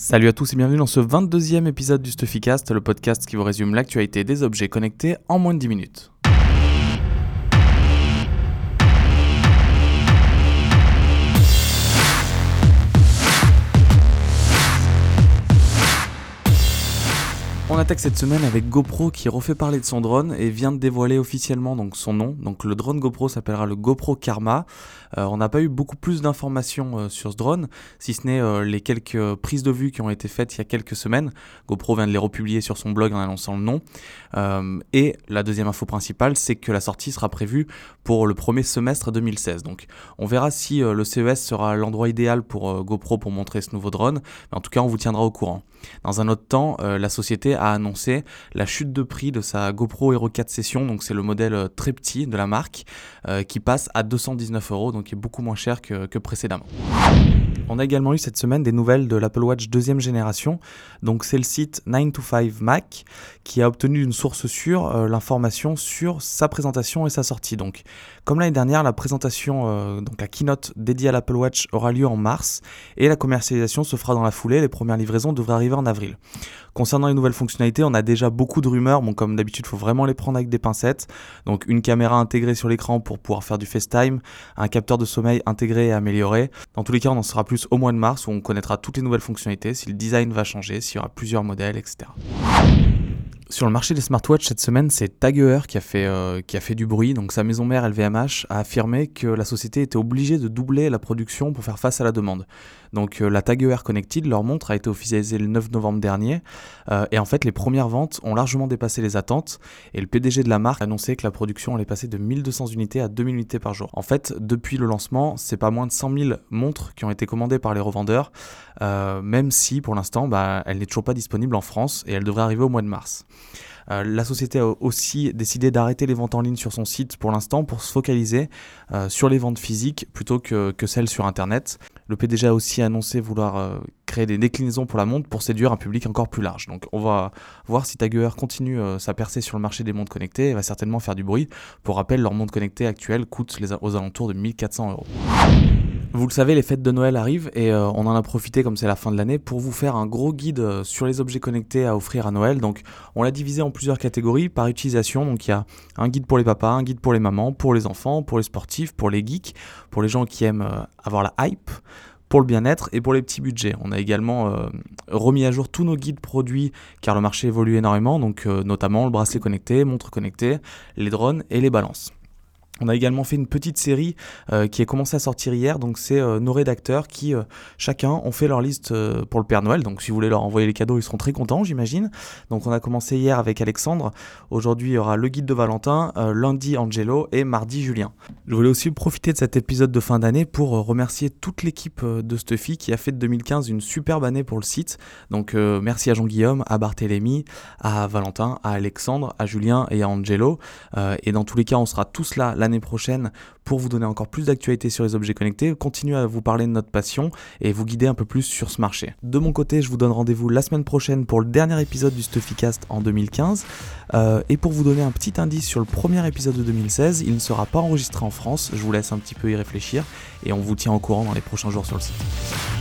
Salut à tous et bienvenue dans ce 22e épisode du Stuffycast, le podcast qui vous résume l'actualité des objets connectés en moins de 10 minutes. On attaque cette semaine avec GoPro qui refait parler de son drone et vient de dévoiler officiellement donc son nom. Donc le drone GoPro s'appellera le GoPro Karma. Euh, on n'a pas eu beaucoup plus d'informations euh, sur ce drone, si ce n'est euh, les quelques prises de vue qui ont été faites il y a quelques semaines. GoPro vient de les republier sur son blog en annonçant le nom. et la deuxième info principale, c'est que la sortie sera prévue pour le premier semestre 2016. Donc on verra si le CES sera l'endroit idéal pour GoPro pour montrer ce nouveau drone. Mais en tout cas, on vous tiendra au courant. Dans un autre temps, la société a annoncé la chute de prix de sa GoPro Hero 4 Session, donc c'est le modèle très petit de la marque, qui passe à 219 euros donc est beaucoup moins cher que précédemment. On a également eu cette semaine des nouvelles de l'Apple Watch deuxième génération. Donc c'est le site 9to5 Mac qui a obtenu d'une source sûre euh, l'information sur sa présentation et sa sortie. Donc comme l'année dernière, la présentation, euh, donc la keynote dédiée à l'Apple Watch aura lieu en mars et la commercialisation se fera dans la foulée. Les premières livraisons devraient arriver en avril. Concernant les nouvelles fonctionnalités, on a déjà beaucoup de rumeurs. Bon, comme d'habitude, il faut vraiment les prendre avec des pincettes. Donc, une caméra intégrée sur l'écran pour pouvoir faire du FaceTime, un capteur de sommeil intégré et amélioré. Dans tous les cas, on en saura plus au mois de mars où on connaîtra toutes les nouvelles fonctionnalités, si le design va changer, s'il y aura plusieurs modèles, etc. Sur le marché des smartwatches cette semaine, c'est Tag Heuer qui a fait euh, qui a fait du bruit. Donc sa maison mère LVMH a affirmé que la société était obligée de doubler la production pour faire face à la demande. Donc euh, la Tag Heuer Connected, leur montre a été officialisée le 9 novembre dernier euh, et en fait les premières ventes ont largement dépassé les attentes et le PDG de la marque a annoncé que la production allait passer de 1200 unités à 2000 unités par jour. En fait, depuis le lancement, c'est pas moins de 100 000 montres qui ont été commandées par les revendeurs, même si pour l'instant, bah, elle n'est toujours pas disponible en France et elle devrait arriver au mois de mars. Euh, la société a aussi décidé d'arrêter les ventes en ligne sur son site pour l'instant pour se focaliser euh, sur les ventes physiques plutôt que, celles sur Internet. Le PDG a aussi annoncé vouloir euh, créer des déclinaisons pour la montre pour séduire un public encore plus large. Donc on va voir si Tag continue sa percée sur le marché des montres connectées et va certainement faire du bruit. Pour rappel, leur montre connectée actuelle coûte aux alentours de 1400 euros. Vous le savez, les fêtes de Noël arrivent et euh, on en a profité, comme c'est la fin de l'année, pour vous faire un gros guide euh, sur les objets connectés à offrir à Noël. Donc, on l'a divisé en plusieurs catégories par utilisation. Donc, il y a un guide pour les papas, un guide pour les mamans, pour les enfants, pour les sportifs, pour les geeks, pour les gens qui aiment euh, avoir la hype pour le bien-être et pour les petits budgets. On a également remis à jour tous nos guides produits car le marché évolue énormément, donc notamment le bracelet connecté, montre connectée, les drones et les balances. On a également fait une petite série euh, qui est commencé à sortir hier, donc c'est euh, nos rédacteurs qui euh, chacun ont fait leur liste pour le Père Noël, donc si vous voulez leur envoyer les cadeaux, ils seront très contents, j'imagine. Donc on a commencé hier avec Alexandre, aujourd'hui il y aura le guide de Valentin, lundi Angelo et mardi Julien. Je voulais aussi profiter de cet épisode de fin d'année pour remercier toute l'équipe de Stuffy qui a fait de 2015 une superbe année pour le site. Donc merci à Jean-Guillaume, à Barthélémy, à Valentin, à Alexandre, à Julien et à Angelo. et dans tous les cas, on sera tous là prochaine pour vous donner encore plus d'actualités sur les objets connectés, continuer à vous parler de notre passion et vous guider un peu plus sur ce marché. De mon côté, je vous donne rendez-vous la semaine prochaine pour le dernier épisode du Stuffycast en 2015. Euh, et pour vous donner un petit indice sur le premier épisode de 2016, il ne sera pas enregistré en France, je vous laisse un petit peu y réfléchir et on vous tient au courant dans les prochains jours sur le site.